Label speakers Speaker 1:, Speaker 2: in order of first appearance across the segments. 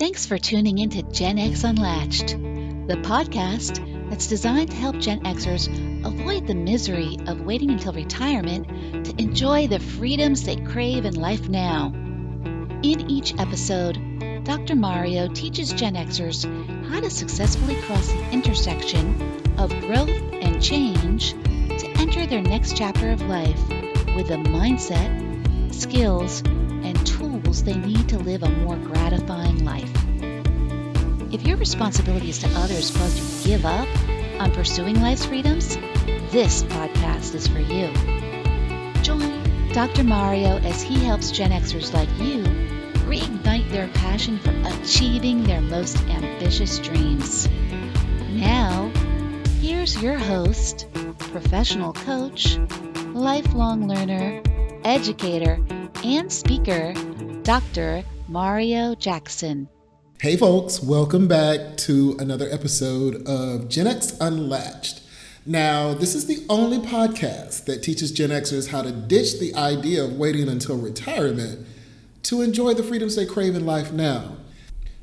Speaker 1: Thanks for tuning in to Gen X Unlatched, the podcast that's designed to help Gen Xers avoid the misery of waiting until retirement to enjoy the freedoms they crave in life now. In each episode, Dr. Mario teaches Gen Xers how to successfully cross the intersection of growth and change to enter their next chapter of life with the mindset, skills, tools they need to live a more gratifying life. If your responsibilities to others cause you to give up on pursuing life's freedoms, this podcast is for you. Join Dr. Mario as he helps Gen Xers like you reignite their passion for achieving their most ambitious dreams. Now, here's your host, professional coach, lifelong learner, educator, and speaker, Dr. Mario Jackson.
Speaker 2: Hey, folks, welcome back to another episode of Gen X Unlatched. Now, this is the only podcast that teaches Gen Xers how to ditch the idea of waiting until retirement to enjoy the freedoms they crave in life now.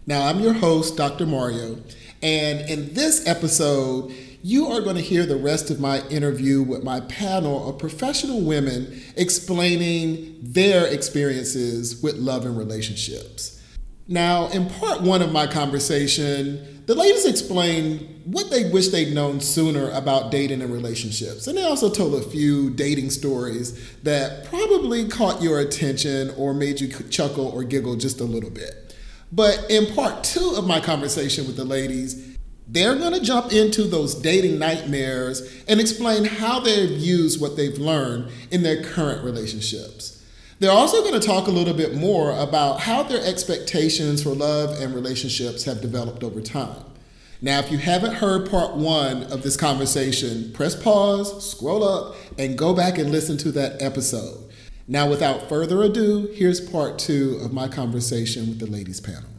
Speaker 2: Now, I'm your host, Dr. Mario, and in this episode, you are going to hear the rest of my interview with my panel of professional women explaining their experiences with love and relationships. Now, in part one of my conversation, the ladies explained what they wish they'd known sooner about dating and relationships. And they also told a few dating stories that probably caught your attention or made you chuckle or giggle just a little bit. But in part two of my conversation with the ladies, they're going to jump into those dating nightmares and explain how they've used what they've learned in their current relationships. They're also going to talk a little bit more about how their expectations for love and relationships have developed over time. Now, if you haven't heard part one of this conversation, press pause, scroll up, and go back and listen to that episode. Now, without further ado, here's part two of my conversation with the ladies panel.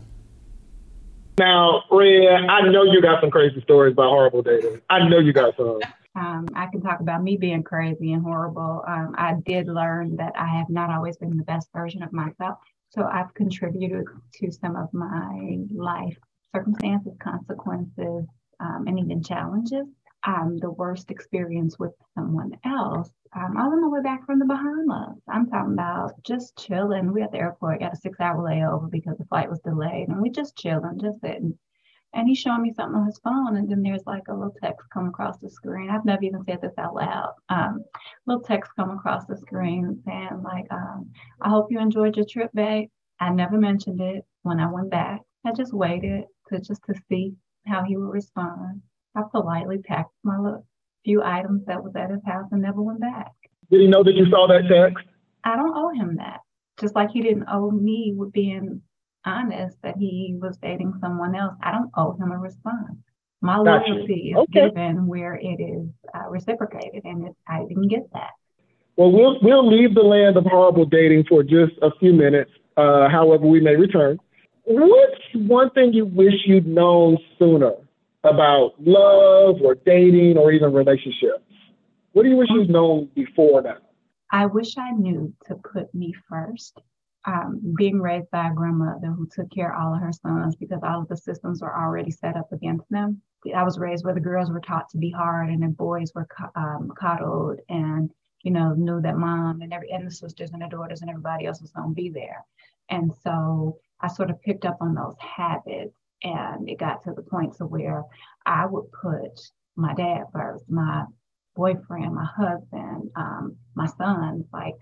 Speaker 3: Now, Red, I know you got some crazy stories about horrible dating. I know you got some.
Speaker 4: Um, I can talk about me being crazy and horrible. Um, I did learn that I have not always been the best version of myself. So I've contributed to some of my life circumstances, consequences, um, and even challenges. Um, the worst experience with someone else. Um, I was on my way back from the Bahamas. I'm talking about just chilling. We at the airport got a six hour layover because the flight was delayed, and we just chilling, just sitting and he's showing me something on his phone and then there's like a little text come across the screen i've never even said this out loud um, little text come across the screen saying like um, i hope you enjoyed your trip babe i never mentioned it when i went back i just waited to just to see how he would respond i politely packed my little few items that was at his house and never went back
Speaker 3: did he know that you saw that text
Speaker 4: i don't owe him that just like he didn't owe me with being honest that he was dating someone else, I don't owe him a response. My gotcha. loyalty is okay. given where it is uh, reciprocated, and it, I didn't get that.
Speaker 3: Well, we'll we'll leave the land of horrible dating for just a few minutes. Uh, however, we may return. What's one thing you wish you'd known sooner about love or dating or even relationships? What do you wish you'd known before that?
Speaker 4: I wish I knew to put me first um, being raised by a grandmother who took care of all of her sons because all of the systems were already set up against them. I was raised where the girls were taught to be hard and the boys were um, coddled and, you know, knew that mom and every, and the sisters and the daughters and everybody else was going to be there. And so I sort of picked up on those habits and it got to the point to where I would put my dad first, my boyfriend, my husband, um, my sons, like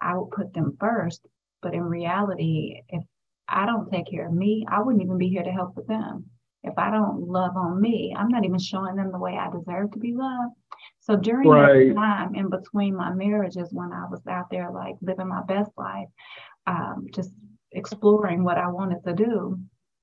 Speaker 4: I would put them first but in reality, if I don't take care of me, I wouldn't even be here to help with them. If I don't love on me, I'm not even showing them the way I deserve to be loved. So during right. that time in between my marriages, when I was out there like living my best life, um, just exploring what I wanted to do,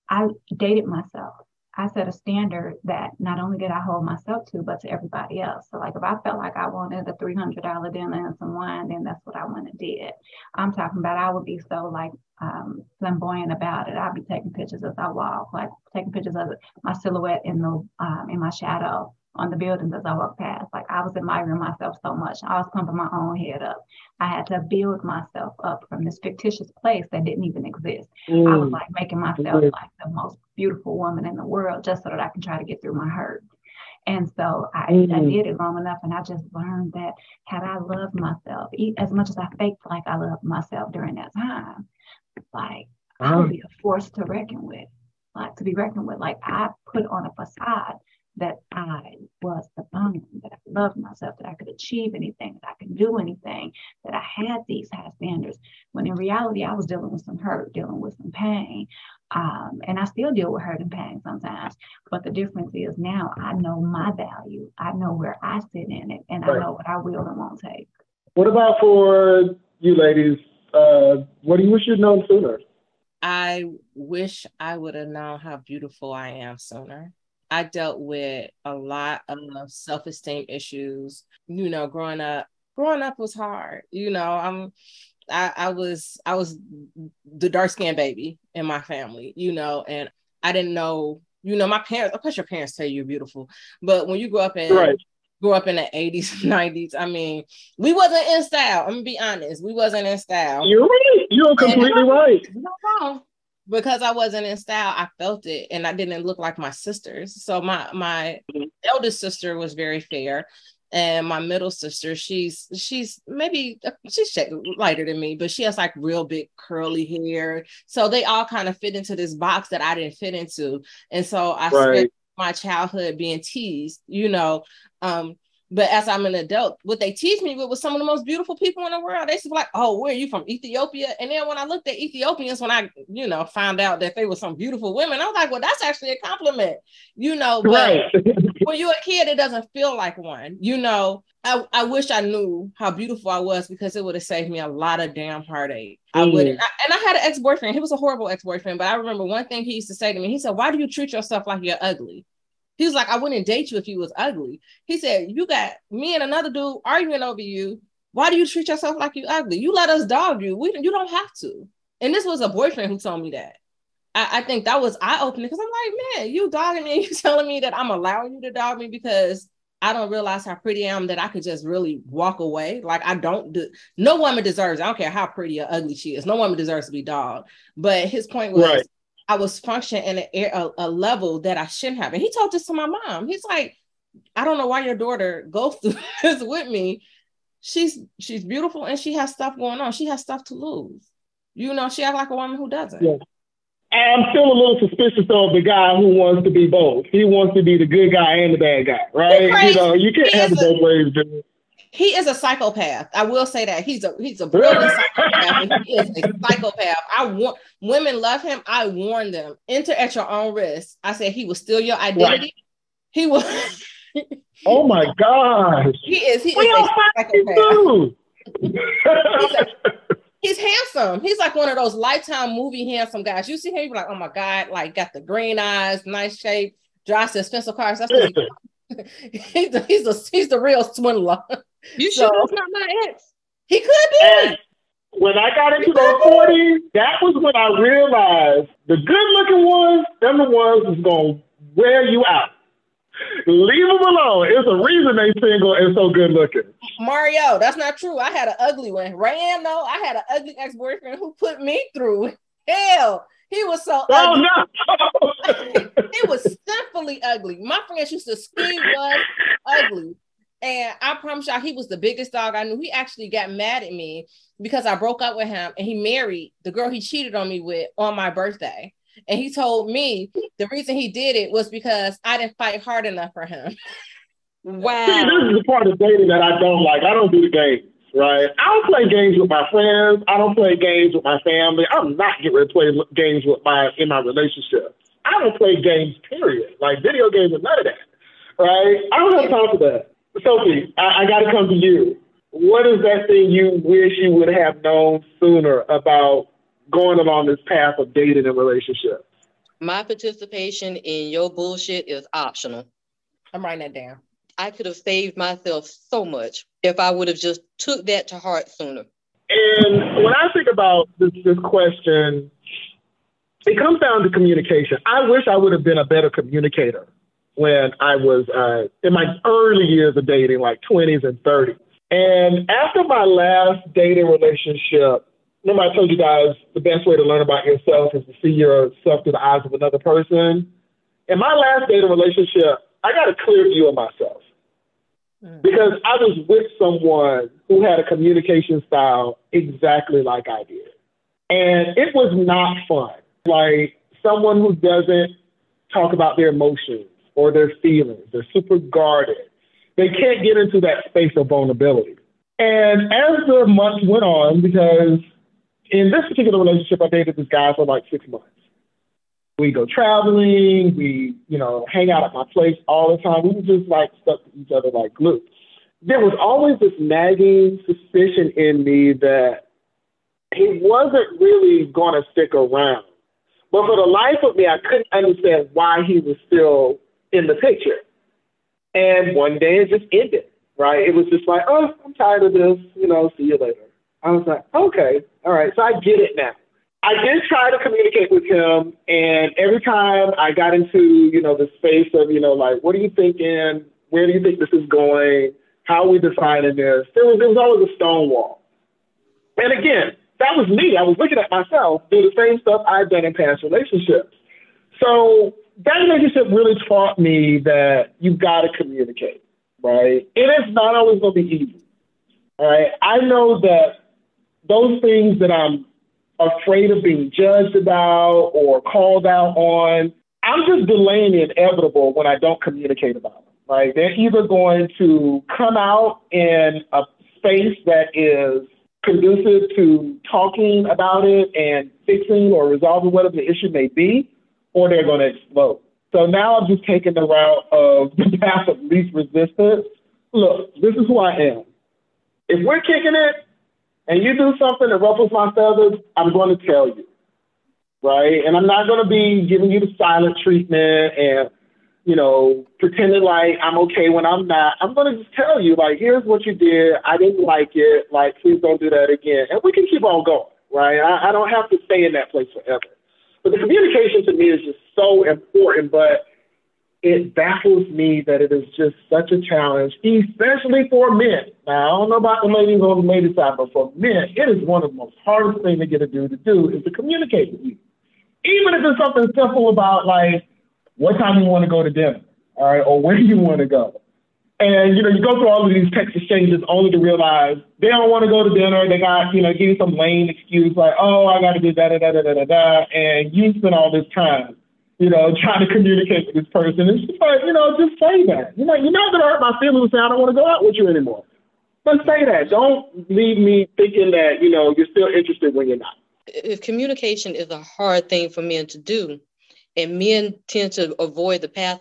Speaker 4: I dated myself. I set a standard that not only did I hold myself to, but to everybody else. So, like, if I felt like I wanted a $300 dinner and some wine, then that's what I went and did. I'm talking about I would be so like um, flamboyant about it. I'd be taking pictures as I walk, like taking pictures of my silhouette in the um, in my shadow on the buildings as I walked past. Like I was admiring myself so much. I was pumping my own head up. I had to build myself up from this fictitious place that didn't even exist. Mm. I was mm. like making myself mm-hmm. like the most beautiful woman in the world just so that I can try to get through my hurt. And so I, mm-hmm. I did it long enough and I just learned that had I loved myself, as much as I faked like I loved myself during that time, like I would be a force to reckon with, like to be reckoned with. Like I put on a facade that I was the bomb, that I loved myself, that I could achieve anything, that I could do anything, that I had these high standards. When in reality, I was dealing with some hurt, dealing with some pain. Um, and I still deal with hurt and pain sometimes. But the difference is now I know my value. I know where I sit in it, and right. I know what I will and won't take.
Speaker 3: What about for you ladies? Uh, what do you wish you'd known sooner?
Speaker 5: I wish I would have known how beautiful I am sooner. I dealt with a lot of self-esteem issues. You know, growing up, growing up was hard. You know, I'm I, I was I was the dark skinned baby in my family, you know, and I didn't know, you know, my parents, of course your parents tell you you're beautiful, but when you grow up in right. grew up in the 80s, 90s, I mean, we wasn't in style. I'm gonna be honest, we wasn't in style.
Speaker 3: You're right. You're completely right. No
Speaker 5: wrong. Because I wasn't in style, I felt it and I didn't look like my sisters. So my my mm-hmm. eldest sister was very fair and my middle sister she's she's maybe she's lighter than me but she has like real big curly hair so they all kind of fit into this box that i didn't fit into and so i right. spent my childhood being teased you know um but as I'm an adult, what they teach me with was some of the most beautiful people in the world. They be like, "Oh, where are you from? Ethiopia?" And then when I looked at Ethiopians, when I, you know, found out that they were some beautiful women, I was like, "Well, that's actually a compliment," you know. But right. when you're a kid, it doesn't feel like one. You know, I, I wish I knew how beautiful I was because it would have saved me a lot of damn heartache. Mm. I would, and I had an ex boyfriend. He was a horrible ex boyfriend, but I remember one thing he used to say to me. He said, "Why do you treat yourself like you're ugly?" He was like, I wouldn't date you if you was ugly. He said, You got me and another dude arguing over you. Why do you treat yourself like you ugly? You let us dog you. We you don't have to. And this was a boyfriend who told me that. I, I think that was eye opening because I'm like, man, you dogging me you telling me that I'm allowing you to dog me because I don't realize how pretty I am that I could just really walk away. Like I don't do no woman deserves, I don't care how pretty or ugly she is, no woman deserves to be dogged. But his point was right. I was functioning in a, a, a, level that I shouldn't have. And he told this to my mom. He's like, I don't know why your daughter goes through this with me. She's she's beautiful and she has stuff going on. She has stuff to lose. You know, she acts like a woman who doesn't.
Speaker 3: Yeah. I'm still a little suspicious of the guy who wants to be both. He wants to be the good guy and the bad guy, right? You know, you can't have it both ways,
Speaker 5: he is a psychopath. I will say that he's a he's a brilliant psychopath. he is a psychopath. I want women love him. I warn them. Enter at your own risk. I said he will steal your identity. Right. He will.
Speaker 3: oh my gosh.
Speaker 5: He is. He we is a psychopath. he's, a, he's handsome. He's like one of those lifetime movie handsome guys. You see him, you be like, oh my god, like got the green eyes, nice shape, drives expensive cars. That's what he's, a, he's a he's the real swindler.
Speaker 6: You so, sure that's not my ex?
Speaker 5: He could be. And
Speaker 3: when I got into those forties, that was when I realized the good looking ones, them the ones that's gonna wear you out. Leave them alone. It's a reason they single and so good looking.
Speaker 5: Mario, that's not true. I had an ugly one. Ryan, though, I had an ugly ex boyfriend who put me through hell. He was so oh, ugly. No. he was sinfully ugly. My friends used to scream was ugly. And I promise y'all, he was the biggest dog I knew. He actually got mad at me because I broke up with him and he married the girl he cheated on me with on my birthday. And he told me the reason he did it was because I didn't fight hard enough for him.
Speaker 3: wow. See, this is the part of dating that I don't like. I don't do the games, right? I don't play games with my friends. I don't play games with my family. I'm not getting to play games with my in my relationship. I don't play games, period. Like video games or none of that. Right? I don't have time for that. Sophie, I, I got to come to you. What is that thing you wish you would have known sooner about going along this path of dating and relationships?
Speaker 6: My participation in your bullshit is optional.
Speaker 5: I'm writing that down.
Speaker 6: I could have saved myself so much if I would have just took that to heart sooner.
Speaker 3: And when I think about this, this question, it comes down to communication. I wish I would have been a better communicator when I was uh, in my early years of dating, like 20s and 30s. And after my last dating relationship, remember I told you guys the best way to learn about yourself is to see yourself through the eyes of another person. In my last dating relationship, I got a clear view of myself mm. because I was with someone who had a communication style exactly like I did. And it was not fun. Like someone who doesn't talk about their emotions or their feelings. They're super guarded. They can't get into that space of vulnerability. And as the months went on, because in this particular relationship, I dated this guy for like six months. We go traveling, we, you know, hang out at my place all the time. We were just like stuck to each other like glue. There was always this nagging suspicion in me that he wasn't really going to stick around. But for the life of me, I couldn't understand why he was still in the picture. And one day it just ended, right? It was just like, oh, I'm tired of this, you know, see you later. I was like, okay, all right, so I get it now. I did try to communicate with him, and every time I got into, you know, the space of, you know, like, what are you thinking? Where do you think this is going? How are we defining this? There was, there was always a stone wall. And again, that was me. I was looking at myself, do the same stuff I've done in past relationships. So that relationship really taught me that you've got to communicate, right? And it's not always going to be easy. Right. I know that those things that I'm afraid of being judged about or called out on, I'm just delaying the inevitable when I don't communicate about them, right? They're either going to come out in a space that is conducive to talking about it and fixing or resolving whatever the issue may be, or they're going to explode. So now I'm just taking the route of the path of least resistance. Look, this is who I am. If we're kicking it and you do something that ruffles my feathers, I'm going to tell you, right? And I'm not going to be giving you the silent treatment and, you know, pretending like I'm okay when I'm not. I'm going to just tell you, like, here's what you did. I didn't like it. Like, please don't do that again. And we can keep on going, right? I, I don't have to stay in that place forever. But the communication to me is just so important, but it baffles me that it is just such a challenge, especially for men. Now, I don't know about the ladies on the ladies side, but for men, it is one of the most hardest things to get a dude to do is to communicate with you. Even if it's something simple about like what time you want to go to dinner, all right, or where you want to go. And you know, you go through all of these text exchanges only to realize they don't want to go to dinner. They got, you know, give you some lame excuse like, oh, I got to do da da da da da da and you spend all this time, you know, trying to communicate with this person. Just like, you know, just say that. You know, you're not gonna hurt my feelings. Say I don't want to go out with you anymore. But say that. Don't leave me thinking that you know you're still interested when you're not.
Speaker 6: If communication is a hard thing for men to do, and men tend to avoid the path,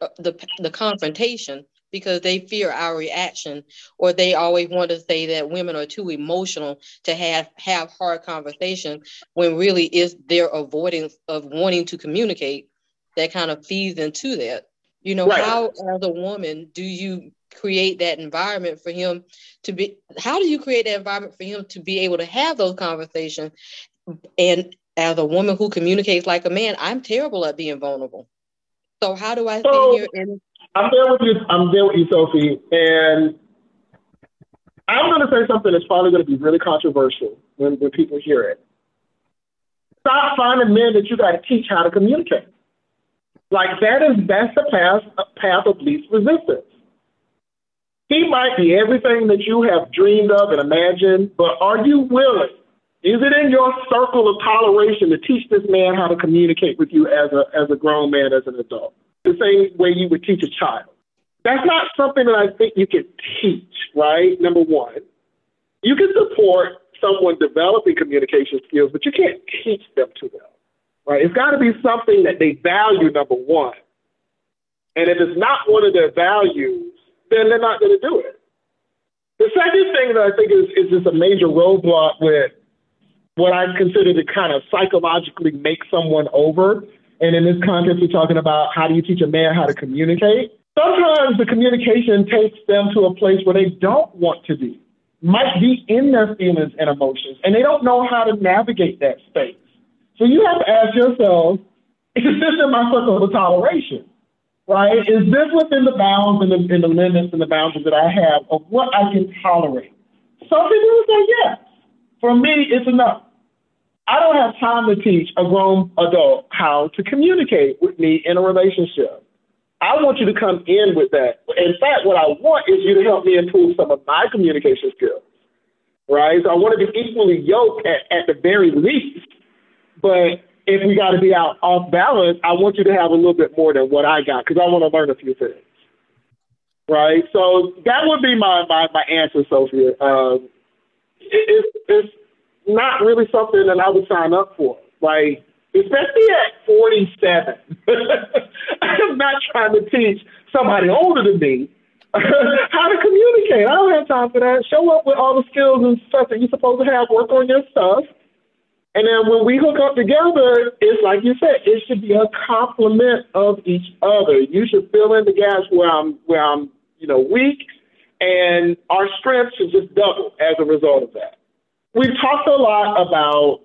Speaker 6: uh, the the confrontation because they fear our reaction or they always want to say that women are too emotional to have have hard conversation when really is their avoidance of wanting to communicate that kind of feeds into that. You know right. how as a woman do you create that environment for him to be how do you create that environment for him to be able to have those conversations? And as a woman who communicates like a man i'm terrible at being vulnerable. So how do i so, sit here and
Speaker 3: I'm there with you. I'm there with you, Sophie. And I'm going to say something that's probably going to be really controversial when, when people hear it. Stop finding men that you got to teach how to communicate. Like that is that's the path path of least resistance. He might be everything that you have dreamed of and imagined, but are you willing? Is it in your circle of toleration to teach this man how to communicate with you as a as a grown man, as an adult? The same way you would teach a child. That's not something that I think you can teach, right? Number one. You can support someone developing communication skills, but you can't teach them to them, right? It's got to be something that they value, number one. And if it's not one of their values, then they're not going to do it. The second thing that I think is, is just a major roadblock with what I consider to kind of psychologically make someone over and in this context, we're talking about how do you teach a man how to communicate. Sometimes the communication takes them to a place where they don't want to be, might be in their feelings and emotions, and they don't know how to navigate that space. So you have to ask yourself, is this in my circle of toleration? right? Is this within the bounds and the, and the limits and the boundaries that I have of what I can tolerate? Some people will say yes. For me, it's enough. I don't have time to teach a grown adult how to communicate with me in a relationship. I want you to come in with that. In fact, what I want is you to help me improve some of my communication skills, right? So I want to be equally yoked at, at the very least. But if we got to be out off balance, I want you to have a little bit more than what I got because I want to learn a few things, right? So that would be my my, my answer, Sophia. Um, it, it's, it's not really something that I would sign up for. Like especially at 47. I'm not trying to teach somebody older than me how to communicate. I don't have time for that. Show up with all the skills and stuff that you're supposed to have, work on your stuff. And then when we hook up together, it's like you said, it should be a complement of each other. You should fill in the gaps where I'm where I'm, you know, weak, and our strength should just double as a result of that. We've talked a lot about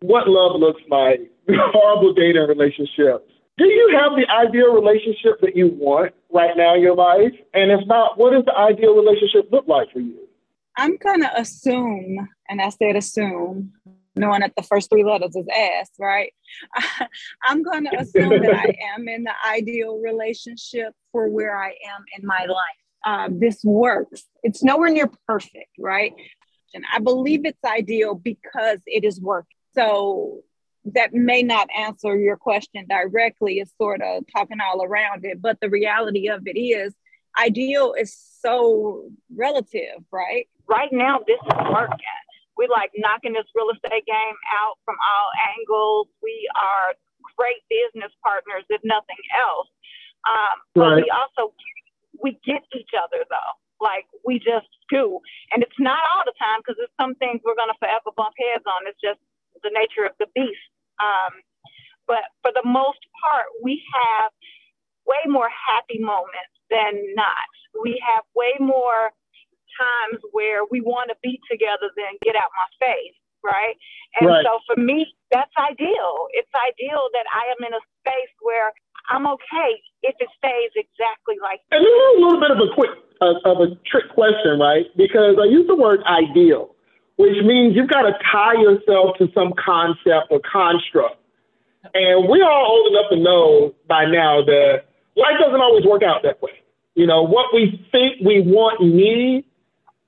Speaker 3: what love looks like, horrible dating relationships. Do you have the ideal relationship that you want right now in your life? And if not, what does the ideal relationship look like for you?
Speaker 7: I'm going to assume, and I said assume, knowing that the first three letters is S, right? I'm going to assume that I am in the ideal relationship for where I am in my life. Uh, this works. It's nowhere near perfect, right? And I believe it's ideal because it is working. So that may not answer your question directly. It's sort of talking all around it. But the reality of it is, ideal is so relative, right? Right now, this is working. We're like knocking this real estate game out from all angles. We are great business partners, if nothing else. Um, but we also we get each other though. Like we just do, and it's not all the time because there's some things we're gonna forever bump heads on. It's just the nature of the beast. Um, but for the most part, we have way more happy moments than not. We have way more times where we want to be together than get out my face, right? And right. so for me, that's ideal. It's ideal that I am in a space where I'm okay if it stays exactly like.
Speaker 3: And this is a little bit of a quick uh, of a trick question, right? Because I use the word ideal which means you've got to tie yourself to some concept or construct. And we're all old enough to know by now that life doesn't always work out that way. You know, what we think we want and need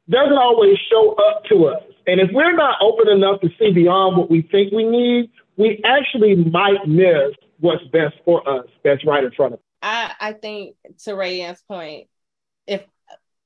Speaker 3: doesn't always show up to us. And if we're not open enough to see beyond what we think we need, we actually might miss what's best for us that's right in front of us.
Speaker 5: I, I think to Rayanne's point, if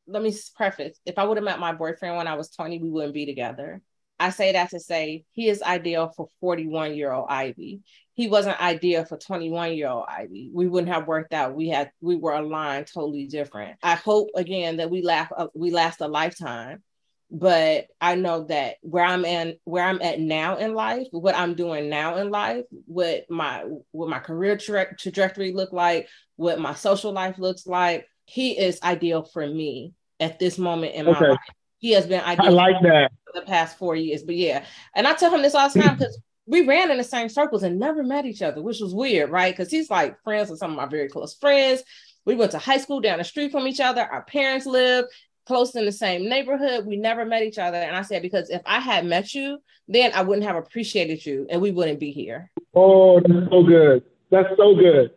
Speaker 5: let me preface if I would have met my boyfriend when I was 20, we wouldn't be together. I say that to say he is ideal for 41 year old Ivy. He wasn't ideal for 21 year old Ivy. We wouldn't have worked out. We had we were aligned totally different. I hope again that we laugh uh, we last a lifetime. But I know that where I'm in where I'm at now in life, what I'm doing now in life, what my what my career tra- trajectory look like, what my social life looks like, he is ideal for me at this moment in okay. my life. He has been ideal.
Speaker 3: I like that
Speaker 5: for the past four years. But yeah, and I tell him this all the time because we ran in the same circles and never met each other, which was weird, right? Because he's like friends with some of my very close friends. We went to high school down the street from each other. Our parents live close in the same neighborhood. We never met each other. And I said, because if I had met you, then I wouldn't have appreciated you and we wouldn't be here.
Speaker 3: Oh, that's so good. That's so good.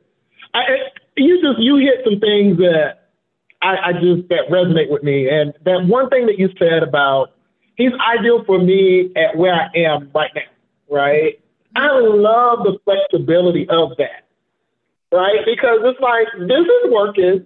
Speaker 3: I, you just you hit some things that I, I just that resonate with me. And that one thing that you said about he's ideal for me at where I am right now, right? I love the flexibility of that, right? Because it's like this is working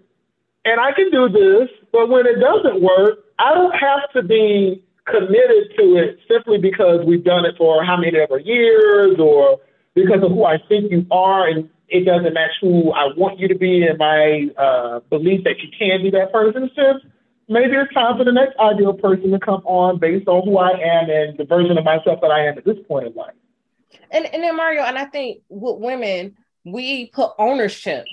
Speaker 3: and I can do this, but when it doesn't work, I don't have to be committed to it simply because we've done it for how many ever years or because of who I think you are and it doesn't match who I want you to be and my uh, belief that you can be that person. It's just maybe it's time for the next ideal person to come on based on who I am and the version of myself that I am at this point in life.
Speaker 5: And and then Mario, and I think with women, we put ownership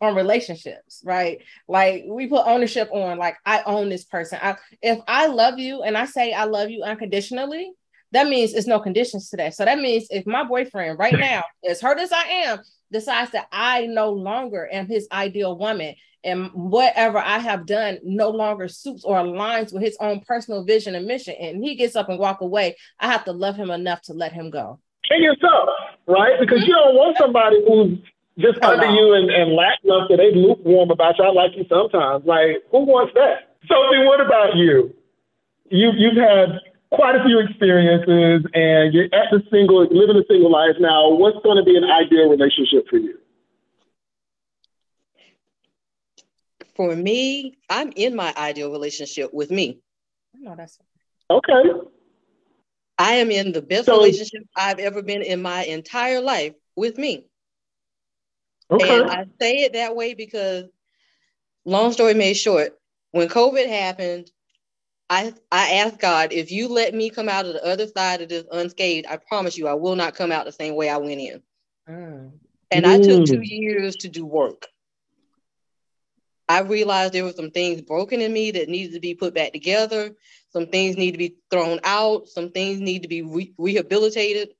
Speaker 5: on relationships, right? Like we put ownership on like I own this person. I, if I love you and I say I love you unconditionally, that means it's no conditions to that. So that means if my boyfriend right now, as hurt as I am, decides that I no longer am his ideal woman and whatever I have done no longer suits or aligns with his own personal vision and mission, and he gets up and walk away, I have to love him enough to let him go.
Speaker 3: And yourself, right? Because you don't want somebody who's just under you and, and lackluster, they lukewarm about you. I like you sometimes. Like, who wants that? Sophie, what about you? You you've had quite a few experiences and you're at the single living a single life now. What's going to be an ideal relationship for you?
Speaker 6: For me, I'm in my ideal relationship with me.
Speaker 5: No, that's
Speaker 3: okay.
Speaker 6: I am in the best so, relationship I've ever been in my entire life with me. Okay. And I say it that way because, long story made short, when COVID happened, I I asked God if you let me come out of the other side of this unscathed, I promise you I will not come out the same way I went in. Mm. And I took two years to do work. I realized there were some things broken in me that needed to be put back together. Some things need to be thrown out. Some things need to be re- rehabilitated.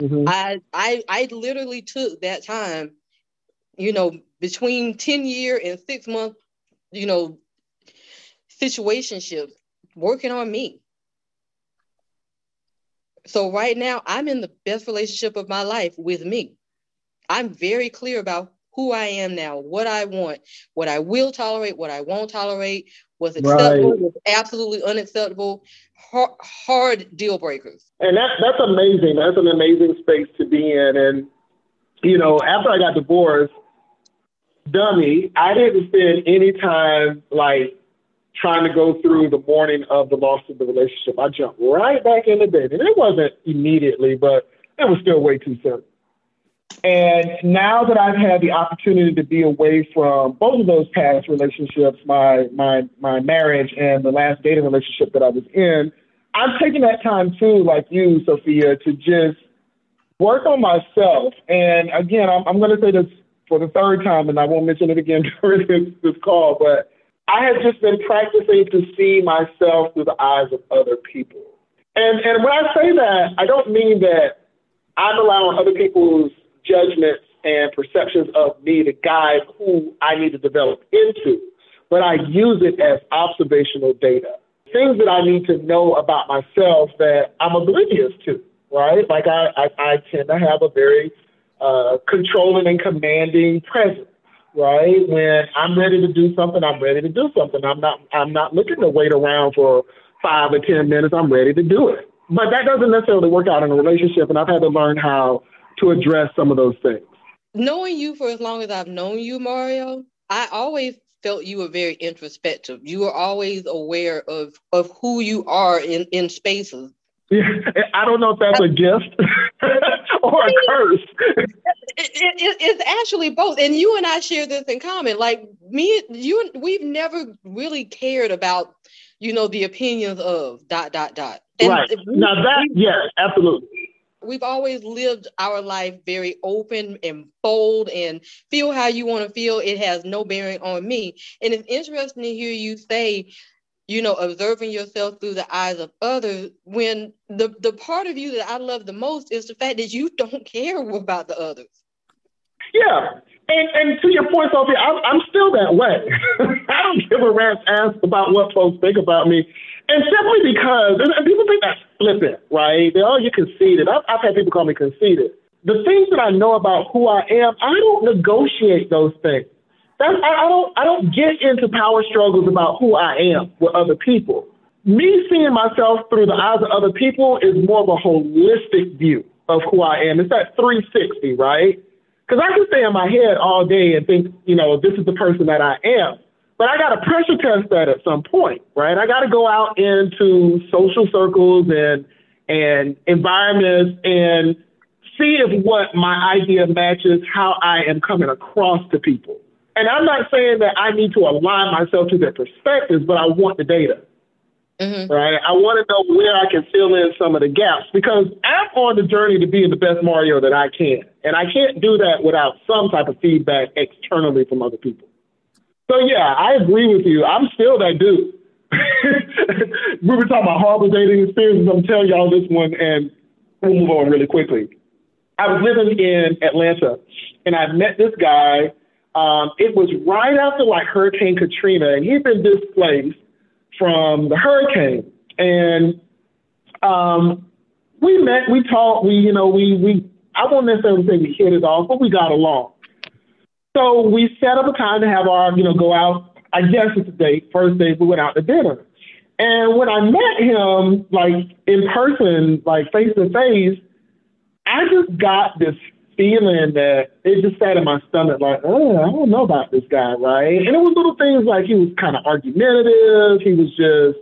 Speaker 6: Mm-hmm. I, I I literally took that time, you know, between 10 year and six month, you know, situationships working on me. So right now I'm in the best relationship of my life with me. I'm very clear about who I am now, what I want, what I will tolerate, what I won't tolerate, what's acceptable, right. what's absolutely unacceptable, hard, hard deal breakers.
Speaker 3: And that that's amazing. That's an amazing space to be in. And you know, after I got divorced, dummy, I didn't spend any time like trying to go through the morning of the loss of the relationship. I jumped right back into bed. And it wasn't immediately, but it was still way too soon. And now that I've had the opportunity to be away from both of those past relationships, my my my marriage and the last dating relationship that I was in, I've taken that time too, like you, Sophia, to just work on myself. And again, I'm, I'm going to say this for the third time, and I won't mention it again during this, this call, but I have just been practicing to see myself through the eyes of other people. And and when I say that, I don't mean that I'm allowing other people's judgments and perceptions of me to guide who I need to develop into, but I use it as observational data. Things that I need to know about myself that I'm oblivious to, right? Like I, I, I tend to have a very uh, controlling and commanding presence, right? When I'm ready to do something, I'm ready to do something. I'm not, I'm not looking to wait around for five or 10 minutes. I'm ready to do it. But that doesn't necessarily work out in a relationship. And I've had to learn how to address some of those things.
Speaker 6: Knowing you for as long as I've known you, Mario, I always felt you were very introspective. You were always aware of of who you are in in spaces.
Speaker 3: Yeah, I don't know if that's a gift or a curse.
Speaker 6: It, it, it's actually both, and you and I share this in common. Like me, you, we've never really cared about, you know, the opinions of dot dot dot.
Speaker 3: And right now, that yes, absolutely
Speaker 6: we've always lived our life very open and bold and feel how you want to feel. It has no bearing on me. And it's interesting to hear you say, you know, observing yourself through the eyes of others when the, the part of you that I love the most is the fact that you don't care about the others.
Speaker 3: Yeah. And, and to your point, Sophie, I'm, I'm still that way. I don't give a rat's ass about what folks think about me. And simply because, and people think that's flippant, right? They're, oh, you're conceited. I've, I've had people call me conceited. The things that I know about who I am, I don't negotiate those things. That's, I, I don't I don't get into power struggles about who I am with other people. Me seeing myself through the eyes of other people is more of a holistic view of who I am. It's that 360, right? Because I can stay in my head all day and think, you know, this is the person that I am. But I got to pressure test that at some point, right? I got to go out into social circles and and environments and see if what my idea matches how I am coming across to people. And I'm not saying that I need to align myself to their perspectives, but I want the data. Mm-hmm. Right? I want to know where I can fill in some of the gaps because I'm on the journey to being the best Mario that I can. And I can't do that without some type of feedback externally from other people. So yeah, I agree with you. I'm still that dude. we were talking about horrible dating experiences. I'm telling y'all this one, and we'll move on really quickly. I was living in Atlanta, and I met this guy. Um, it was right after like Hurricane Katrina, and he'd been displaced from the hurricane. And um, we met, we talked, we, you know, we, we, I won't necessarily say we hit it off, but we got along. So we set up a time to have our, you know, go out. I guess it's a date. First date, we went out to dinner. And when I met him, like in person, like face to face, I just got this feeling that it just sat in my stomach, like, oh, I don't know about this guy, right? And it was little things like he was kind of argumentative. He was just,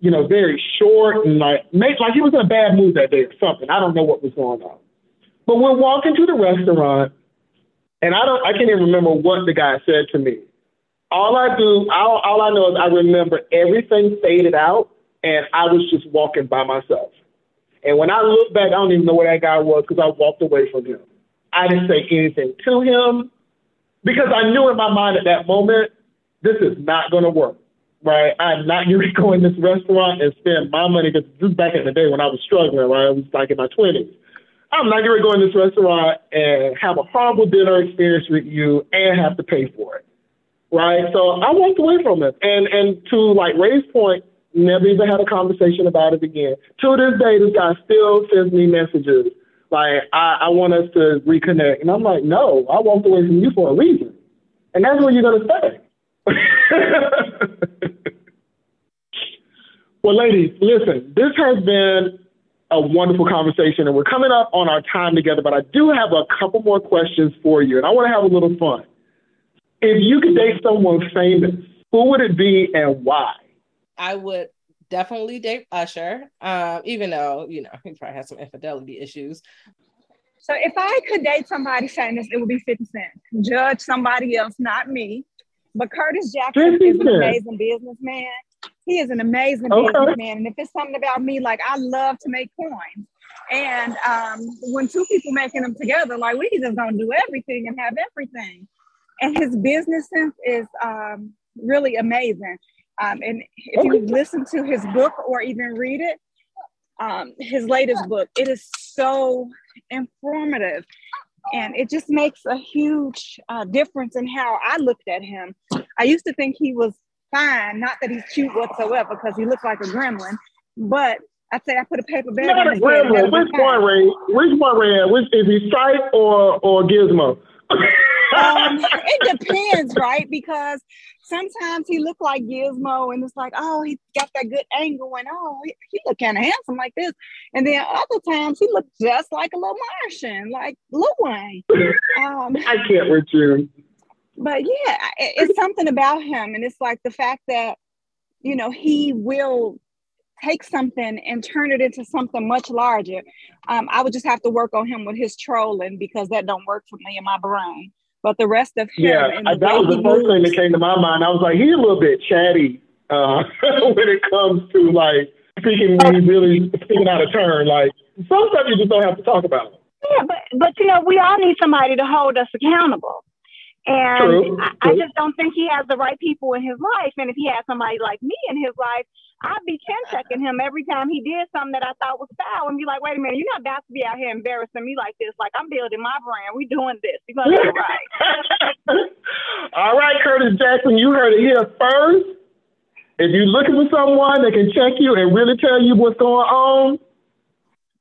Speaker 3: you know, very short and like, make, like he was in a bad mood that day or something. I don't know what was going on. But we're walking to the restaurant, and I don't, I can't even remember what the guy said to me. All I do, all, all I know is I remember everything faded out, and I was just walking by myself. And when I look back, I don't even know where that guy was because I walked away from him. I didn't say anything to him because I knew in my mind at that moment, this is not going to work, right? I'm not going to go in this restaurant and spend my money because this is back in the day when I was struggling, right? I was like in my 20s. I'm not going to go in this restaurant and have a horrible dinner experience with you and have to pay for it, right? So I walked away from it. And and to like Ray's point, never even had a conversation about it again. To this day, this guy still sends me messages like, I, I want us to reconnect. And I'm like, no, I walked away from you for a reason. And that's what you're going to say. well, ladies, listen, this has been a wonderful conversation, and we're coming up on our time together, but I do have a couple more questions for you, and I want to have a little fun. If you could date someone famous, who would it be and why?
Speaker 5: I would definitely date Usher, um, even though, you know, he probably has some infidelity issues.
Speaker 8: So if I could date somebody famous, it would be 50 Cent. Judge somebody else, not me. But Curtis Jackson is an amazing businessman. He is an amazing okay. businessman. And if it's something about me, like I love to make coins. And um, when two people making them together, like we just gonna do everything and have everything. And his business sense is um, really amazing. Um, and if you listen to his book or even read it, um, his latest book, it is so informative. And it just makes a huge uh, difference in how I looked at him. I used to think he was fine, not that he's cute whatsoever, because he looked like a gremlin, but I'd say I put a paper bag
Speaker 3: not on his gremlin. Which one, Ray? Which one, Ray? Which is he Stripe or or Gizmo?
Speaker 8: um, it depends, right? Because sometimes he looked like Gizmo, and it's like, oh, he got that good angle, and oh, he, he looked kind of handsome like this. And then other times he looked just like a little Martian, like Lil Wayne.
Speaker 3: Um, I can't with you.
Speaker 8: But yeah, it, it's something about him, and it's like the fact that you know he will take something and turn it into something much larger. Um, I would just have to work on him with his trolling because that don't work for me in my brain. But the rest of him,
Speaker 3: yeah, that was the first moves, thing that came to my mind. I was like, he's a little bit chatty uh, when it comes to like speaking when he's really speaking out of turn. Like some stuff you just don't have to talk about.
Speaker 8: Yeah, but but you know, we all need somebody to hold us accountable. And true, I, true. I just don't think he has the right people in his life. And if he had somebody like me in his life, I'd be chin checking him every time he did something that I thought was foul and be like, wait a minute, you're not about to be out here embarrassing me like this. Like, I'm building my brand. We doing this. You're going to do right.
Speaker 3: All right, Curtis Jackson, you heard it here first. If you're looking for someone that can check you and really tell you what's going on,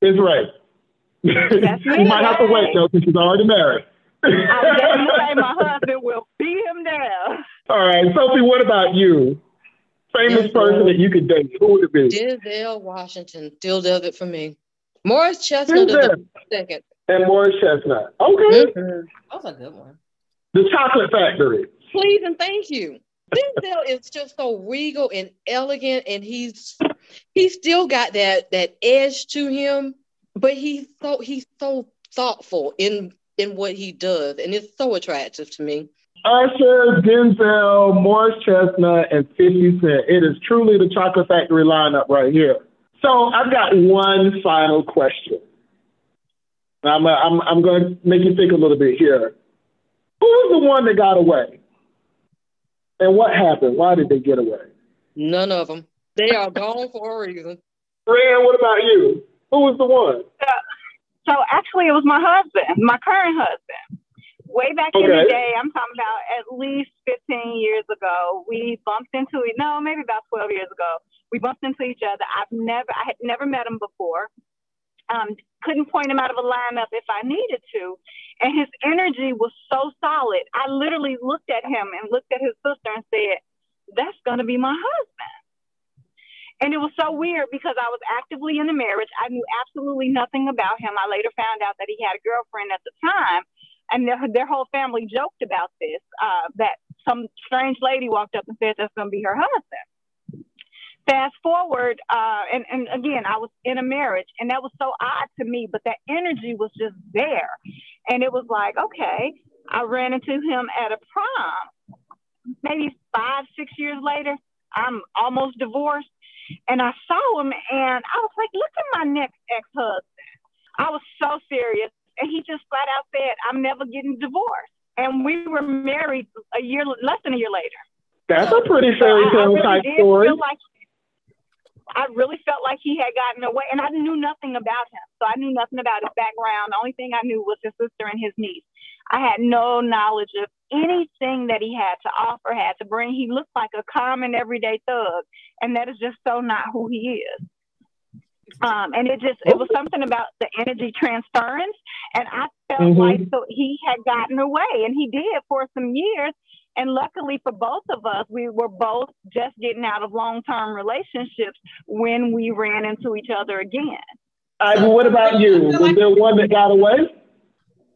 Speaker 3: it's right. you might have to wait, though, because she's already married.
Speaker 8: I'm getting to say my husband will beat him down.
Speaker 3: All right, Sophie, what about you? famous Denzel, person that you could date, who would it be?
Speaker 6: Denzel Washington still does it for me. Morris Chestnut is the second.
Speaker 3: And Morris Chestnut. Okay.
Speaker 5: Mm-hmm. That was a good one.
Speaker 3: The Chocolate Factory.
Speaker 6: Please and thank you. Denzel is just so regal and elegant, and he's he's still got that that edge to him, but he's so he's so thoughtful in in what he does, and it's so attractive to me.
Speaker 3: Usher, Denzel, Morris Chestnut, and 50 Cent. It is truly the Chocolate Factory lineup right here. So I've got one final question. I'm, I'm, I'm going to make you think a little bit here. Who's the one that got away? And what happened? Why did they get away?
Speaker 6: None of them. They are gone for a reason.
Speaker 3: Rand, what about you? Who was the one?
Speaker 7: So actually, it was my husband, my current husband. Way back in the day, I'm talking about at least 15 years ago, we bumped into it. No, maybe about 12 years ago, we bumped into each other. I've never, I had never met him before. Um, couldn't point him out of a lineup if I needed to, and his energy was so solid. I literally looked at him and looked at his sister and said, "That's gonna be my husband." And it was so weird because I was actively in a marriage. I knew absolutely nothing about him. I later found out that he had a girlfriend at the time, and their, their whole family joked about this. Uh, that some strange lady walked up and said that's going to be her husband. Fast forward, uh, and, and again, I was in a marriage, and that was so odd to me, but that energy was just there. And it was like, okay, I ran into him at a prom, maybe five, six years later. I'm almost divorced. And I saw him and I was like, look at my next ex husband. I was so serious. And he just flat out said, I'm never getting divorced. And we were married a year, less than a year later.
Speaker 3: That's a pretty
Speaker 7: So
Speaker 3: fairy tale
Speaker 7: really
Speaker 3: type
Speaker 7: did
Speaker 3: story.
Speaker 7: like I really felt like he had gotten away, and I knew nothing about him. So I knew nothing about his background. The only thing I knew was his sister and his niece. I had no knowledge of anything that he had to offer, had to bring. He looked like a common everyday thug, and that is just so not who he is. Um, and it just it was something about the energy transference, and I felt
Speaker 3: Mhm.
Speaker 7: like so he had gotten away, and he did for some years. And luckily for both of us, we were both just getting out of long term relationships when we ran into each other again.
Speaker 3: Ivy, what about you? Was there one that got away?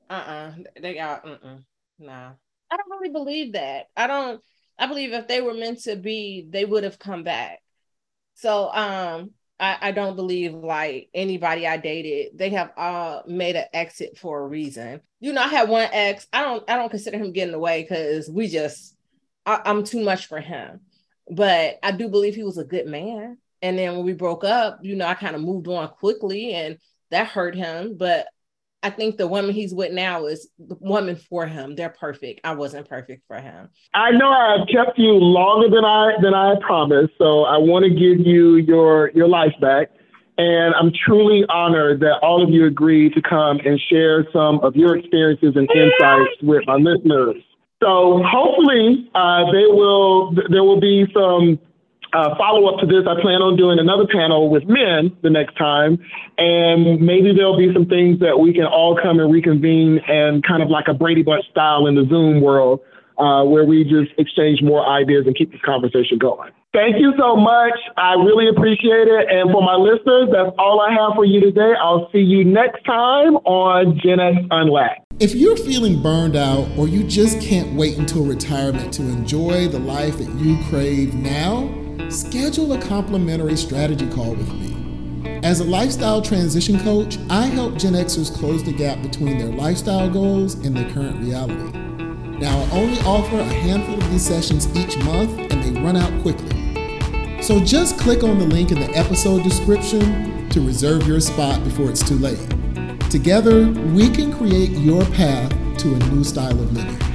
Speaker 5: Uh-uh. They got uh-uh. Nah. I don't really believe that. I don't I believe if they were meant to be, they would have come back. So um I, I don't believe like anybody I dated, they have all made an exit for a reason. You know, I had one ex, I don't I don't consider him getting away because we just I, I'm too much for him. But I do believe he was a good man. And then when we broke up, you know, I kind of moved on quickly and that hurt him. But I think the woman he's with now is the woman for him. They're perfect. I wasn't perfect for him.
Speaker 3: I know I've kept you longer than I than I promised, so I want to give you your your life back. And I'm truly honored that all of you agreed to come and share some of your experiences and insights with my listeners. So hopefully uh, they will there will be some uh, follow up to this. I plan on doing another panel with men the next time, and maybe there'll be some things that we can all come and reconvene and kind of like a Brady Bunch style in the Zoom world, uh, where we just exchange more ideas and keep this conversation going. Thank you so much. I really appreciate it. And for my listeners, that's all I have for you today. I'll see you next time on Gen X Unlatched.
Speaker 2: If you're feeling burned out or you just can't wait until retirement to enjoy the life that you crave now, schedule a complimentary strategy call with me. As a lifestyle transition coach, I help Gen Xers close the gap between their lifestyle goals and their current reality. Now, I only offer a handful of these sessions each month and they run out quickly. So just click on the link in the episode description to reserve your spot before it's too late. Together, we can create your path to a new style of living.